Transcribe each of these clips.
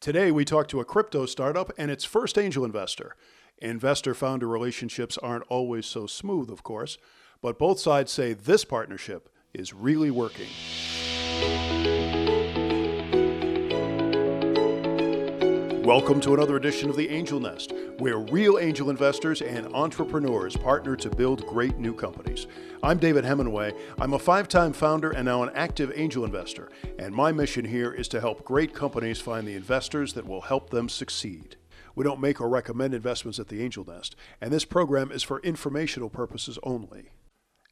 Today, we talk to a crypto startup and its first angel investor. Investor founder relationships aren't always so smooth, of course, but both sides say this partnership is really working. Welcome to another edition of the Angel Nest, where real angel investors and entrepreneurs partner to build great new companies. I'm David Hemenway. I'm a five time founder and now an active angel investor, and my mission here is to help great companies find the investors that will help them succeed. We don't make or recommend investments at the Angel Nest, and this program is for informational purposes only.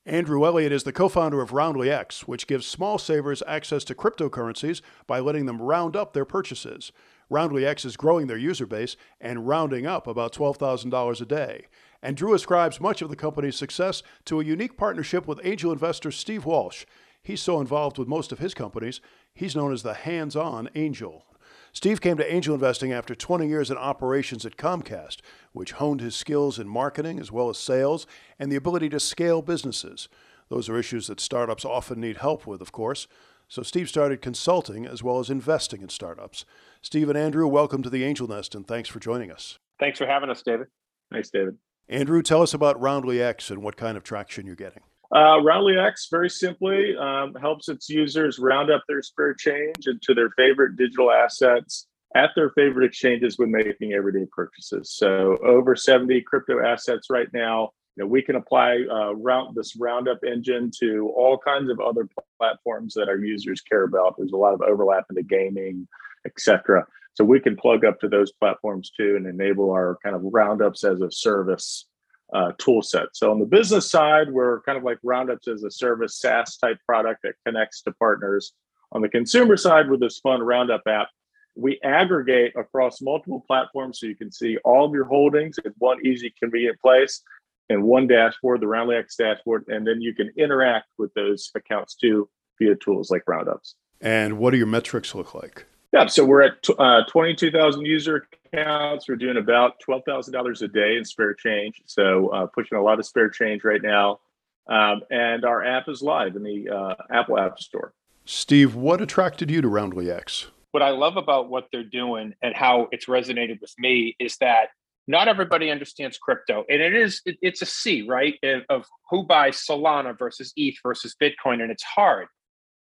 Andrew Elliott is the co founder of Roundly X, which gives small savers access to cryptocurrencies by letting them round up their purchases. Roundly X is growing their user base and rounding up about $12,000 a day. And Drew ascribes much of the company's success to a unique partnership with angel investor Steve Walsh. He's so involved with most of his companies, he's known as the hands on angel. Steve came to angel investing after 20 years in operations at Comcast, which honed his skills in marketing as well as sales and the ability to scale businesses. Those are issues that startups often need help with, of course. So Steve started consulting as well as investing in startups. Steve and Andrew, welcome to the Angel Nest and thanks for joining us. Thanks for having us, David. Thanks, David. Andrew, tell us about Roundly X and what kind of traction you're getting. Uh, Roundly X, very simply, um, helps its users round up their spare change into their favorite digital assets at their favorite exchanges when making everyday purchases. So, over 70 crypto assets right now you know, we can apply uh, round this roundup engine to all kinds of other platforms that our users care about. There's a lot of overlap into gaming, etc. So we can plug up to those platforms too and enable our kind of roundups as a service uh, tool set. So on the business side, we're kind of like roundups as a service SaaS type product that connects to partners. On the consumer side, with this fun roundup app, we aggregate across multiple platforms so you can see all of your holdings in one easy, convenient place and one dashboard, the Roundly X dashboard, and then you can interact with those accounts too via tools like Roundups. And what do your metrics look like? Yeah, so we're at uh, 22,000 user accounts. We're doing about $12,000 a day in spare change. So uh, pushing a lot of spare change right now. Um, and our app is live in the uh, Apple App Store. Steve, what attracted you to Roundly X? What I love about what they're doing and how it's resonated with me is that not everybody understands crypto and it is it, it's a c right of who buys solana versus eth versus bitcoin and it's hard.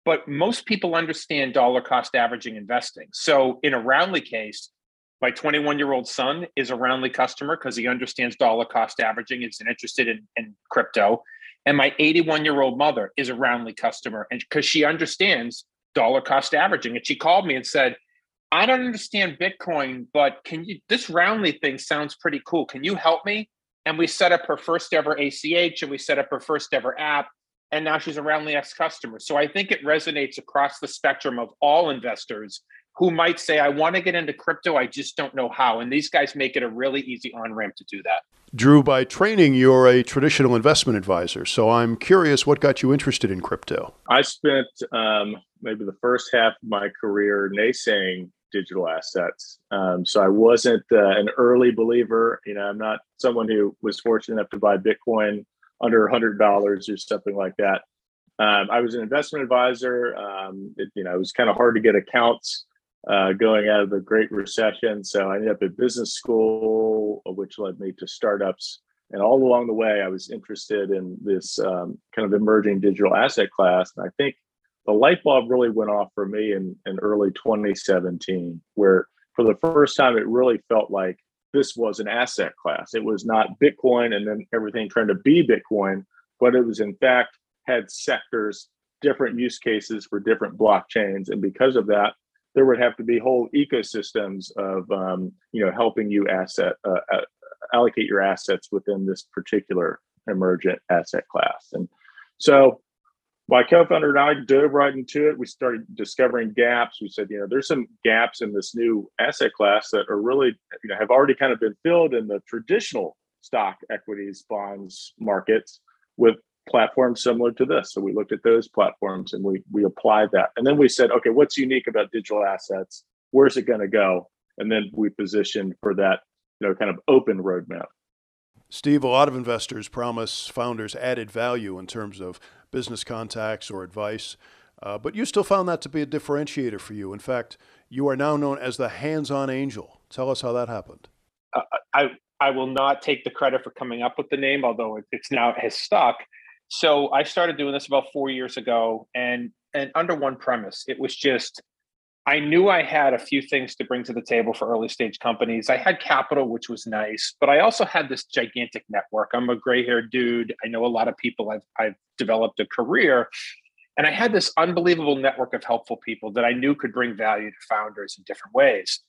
But most people understand dollar cost averaging investing. So in a roundly case my 21 year old son is a roundly customer because he understands dollar cost averaging is interested in, in crypto. And my 81 year old mother is a roundly customer and because she understands dollar cost averaging. And she called me and said I don't understand Bitcoin, but can you this Roundly thing sounds pretty cool. Can you help me? And we set up her first ever ACH and we set up her first ever app. And now she's a Roundly X customer. So I think it resonates across the spectrum of all investors who might say, I want to get into crypto, I just don't know how. And these guys make it a really easy on ramp to do that. Drew, by training, you're a traditional investment advisor. So I'm curious what got you interested in crypto? I spent um, maybe the first half of my career naysaying digital assets. Um, so I wasn't uh, an early believer. You know, I'm not someone who was fortunate enough to buy Bitcoin under $100 or something like that. Um, I was an investment advisor. Um, it, you know, it was kind of hard to get accounts uh, going out of the Great Recession. So I ended up at business school, which led me to startups. And all along the way, I was interested in this um, kind of emerging digital asset class. And I think the light bulb really went off for me in, in early 2017, where for the first time it really felt like this was an asset class. It was not Bitcoin and then everything trying to be Bitcoin, but it was in fact had sectors, different use cases for different blockchains. And because of that, there would have to be whole ecosystems of um, you know helping you asset uh, uh allocate your assets within this particular emergent asset class. And so my co-founder and I dove right into it. We started discovering gaps. We said, you know, there's some gaps in this new asset class that are really, you know, have already kind of been filled in the traditional stock, equities, bonds markets with platforms similar to this. So we looked at those platforms and we we applied that. And then we said, okay, what's unique about digital assets? Where's it going to go? And then we positioned for that, you know, kind of open roadmap. Steve, a lot of investors promise founders added value in terms of business contacts or advice, uh, but you still found that to be a differentiator for you. In fact, You are now known as the hands on angel. Tell us how that happened. Uh, I, I will not take the credit for coming up with the name, although it's now it has stuck. So I started doing this about four years ago, and and under one premise, it was just I knew I had a few things to bring to the table for early stage companies. I had capital, which was nice, but I also had this gigantic network. I'm a gray haired dude. I know a lot of people. I've, I've developed a career. And I had this unbelievable network of helpful people that I knew could bring value to founders in different ways.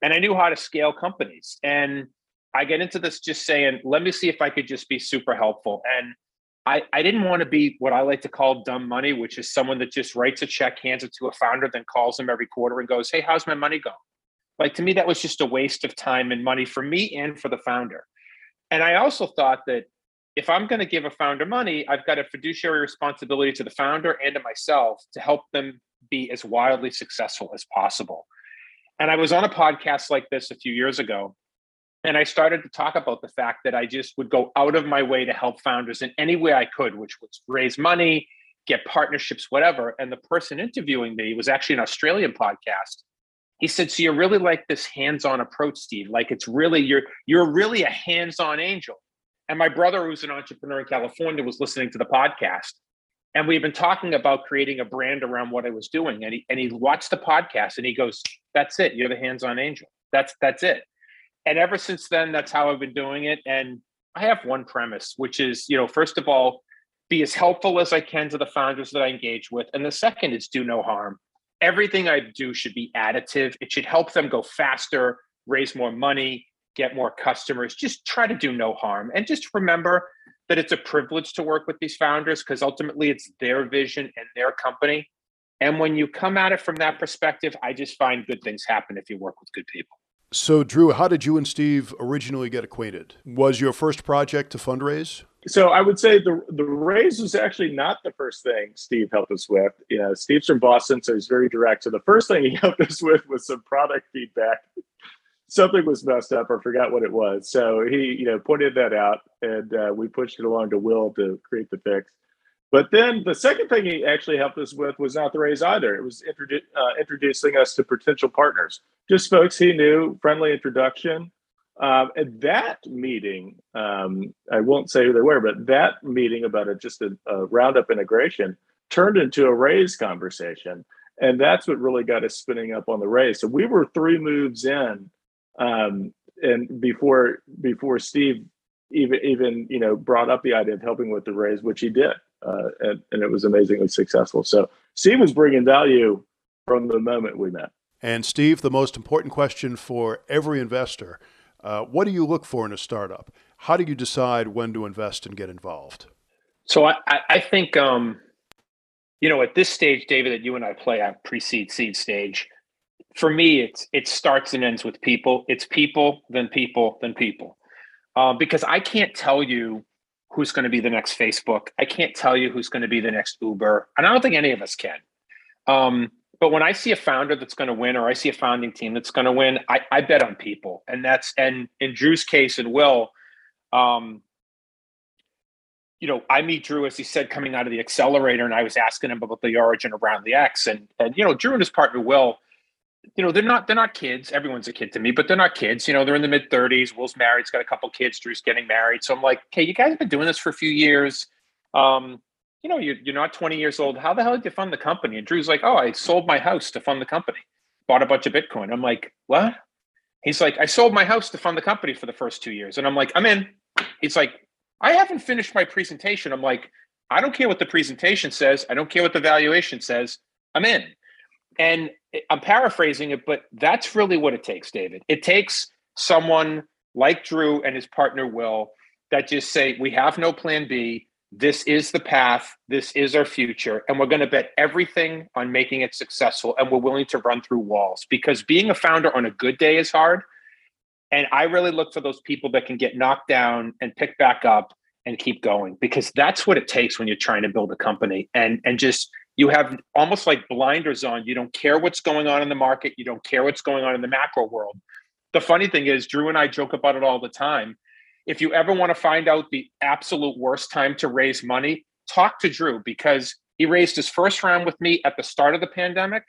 And I knew how to scale companies. And I get into this just saying, let me see if I could just be super helpful. And I, I didn't want to be what I like to call dumb money, which is someone that just writes a check, hands it to a founder, then calls them every quarter and goes, Hey, how's my money going? Like to me, that was just a waste of time and money for me and for the founder. And I also thought that if I'm going to give a founder money, I've got a fiduciary responsibility to the founder and to myself to help them be as wildly successful as possible. And I was on a podcast like this a few years ago, and I started to talk about the fact that I just would go out of my way to help founders in any way I could, which was raise money, get partnerships, whatever. And the person interviewing me was actually an Australian podcast. He said, "So you really like this hands-on approach, Steve? Like it's really you're you're really a hands-on angel." And my brother, who's an entrepreneur in California, was listening to the podcast, and we've been talking about creating a brand around what I was doing. And he and he watched the podcast, and he goes, "That's it. You're the hands-on angel. That's that's it." And ever since then, that's how I've been doing it. And I have one premise, which is, you know, first of all, be as helpful as I can to the founders that I engage with. And the second is do no harm. Everything I do should be additive. It should help them go faster, raise more money, get more customers. Just try to do no harm. And just remember that it's a privilege to work with these founders because ultimately it's their vision and their company. And when you come at it from that perspective, I just find good things happen if you work with good people. So, Drew, how did you and Steve originally get acquainted? Was your first project to fundraise? So, I would say the the raise was actually not the first thing Steve helped us with. You know, Steve's from Boston, so he's very direct. So, the first thing he helped us with was some product feedback. Something was messed up, or forgot what it was. So he, you know, pointed that out, and uh, we pushed it along to Will to create the fix. But then the second thing he actually helped us with was not the raise either. It was introdu- uh, introducing us to potential partners, just folks he knew, friendly introduction. Um, and that meeting, um, I won't say who they were, but that meeting about a, just a, a roundup integration turned into a raise conversation. And that's what really got us spinning up on the raise. So we were three moves in, um, and before before Steve even even you know brought up the idea of helping with the raise, which he did uh, and, and it was amazingly successful. So Steve was bringing value from the moment we met. And Steve, the most important question for every investor: uh, What do you look for in a startup? How do you decide when to invest and get involved? So I, I think, um, you know, at this stage, David, that you and I play at pre-seed seed stage, for me, it's it starts and ends with people. It's people, then people, then people. Uh, because I can't tell you who's going to be the next Facebook. I can't tell you who's going to be the next Uber, and I don't think any of us can. Um, but when I see a founder that's going to win, or I see a founding team that's going to win, I, I, bet on people, and that's and in Drew's case and Will, um, you know, I meet Drew as he said coming out of the accelerator, and I was asking him about the origin around the X, and and you know, Drew and his partner Will you know, they're not they're not kids. Everyone's a kid to me, but they're not kids. You know, they're in the mid thirties. Will's married. He's got a couple kids. Drew's getting married. So I'm like, okay, you guys have been doing this for a few years. Um, you know, you're, you're not 20 years old. How the hell did you fund the company? And Drew's like, oh, I sold my house to fund the company. Bought a bunch of Bitcoin. I'm like, what? He's like, I sold my house to fund the company for the first two years. And I'm like, I'm in. He's like, I haven't finished my presentation. I'm like, I don't care what the presentation says. I don't care what the valuation says. I'm in. And I'm paraphrasing it, but that's really what it takes, David. It takes someone like Drew and his partner Will that just say, we have no plan B. This is the path. This is our future. And we're going to bet everything on making it successful. And we're willing to run through walls because being a founder on a good day is hard. And I really look for those people that can get knocked down and pick back up and keep going because that's what it takes when you're trying to build a company and and just you have almost like blinders on. You don't care what's going on in the market. You don't care what's going on in the macro world. The funny thing is, Drew and I joke about it all the time. If you ever want to find out the absolute worst time to raise money, talk to Drew because he raised his first round with me at the start of the pandemic.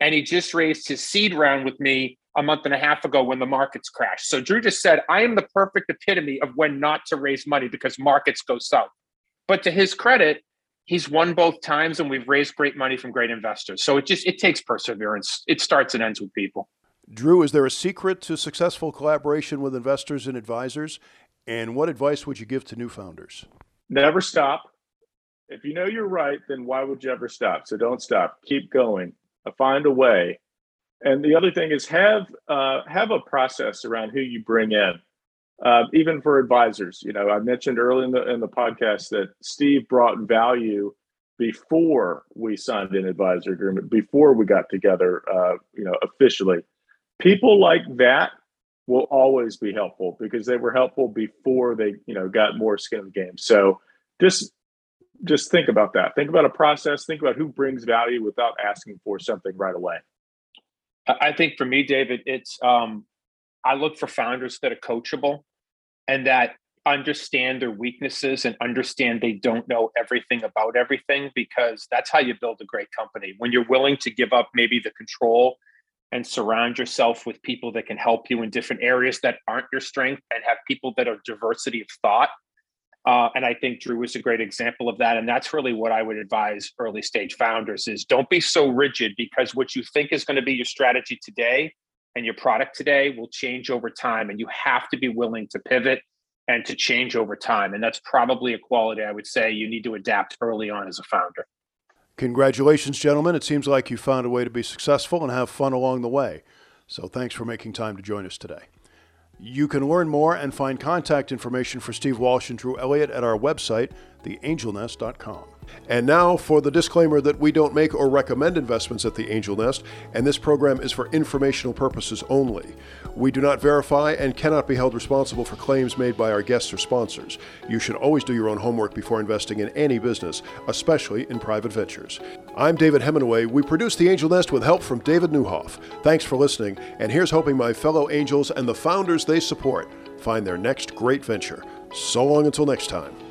and he just raised his seed round with me a month and a half ago when the markets crashed. So Drew just said, I am the perfect epitome of when not to raise money because markets go south. But to his credit, he's won both times and we've raised great money from great investors. So it just it takes perseverance. It starts and ends with people. Drew, is there a secret to successful collaboration with investors and advisors? And what advice would you give to new founders? Never stop. If you know you're right, then why would you ever stop? So don't stop. Keep going. Uh, find a way. And the other thing is have uh, have a process around who you bring in. Uh, even for advisors, you know, I mentioned early in the in the podcast that Steve brought value before we signed an advisor agreement, before we got together, uh, you know, officially. People like that will always be helpful because they were helpful before they, you know, got more skin in the game. So just just think about that. Think about a process. Think about who brings value without asking for something right away. I think for me, David, it's um, I look for founders that are coachable and that understand their weaknesses and understand they don't know everything about everything because that's how you build a great company. When you're willing to give up maybe the control and surround yourself with people that can help you in different areas that aren't your strength and have people that are diversity of thought uh, and I think Drew is a great example of that. And that's really what I would advise early stage founders is don't be so rigid because what you think is going to be your strategy today and your product today will change over time. And you have to be willing to pivot and to change over time. And that's probably a quality I would say you need to adapt early on as a founder. Congratulations, gentlemen. It seems like you found a way to be successful and have fun along the way. So thanks for making time to join us today. You can learn more and find contact information for Steve Walsh and Drew Elliott at our website, theangelnest.com. And now for the disclaimer that we don't make or recommend investments at the Angel Nest, and this program is for informational purposes only. We do not verify and cannot be held responsible for claims made by our guests or sponsors. You should always do your own homework before investing in any business, especially in private ventures. I'm David Hemenway. We produce the Angel Nest with help from David Neuhoff. Thanks for listening, and here's hoping my fellow angels and the founders they support find their next great venture. So long until next time.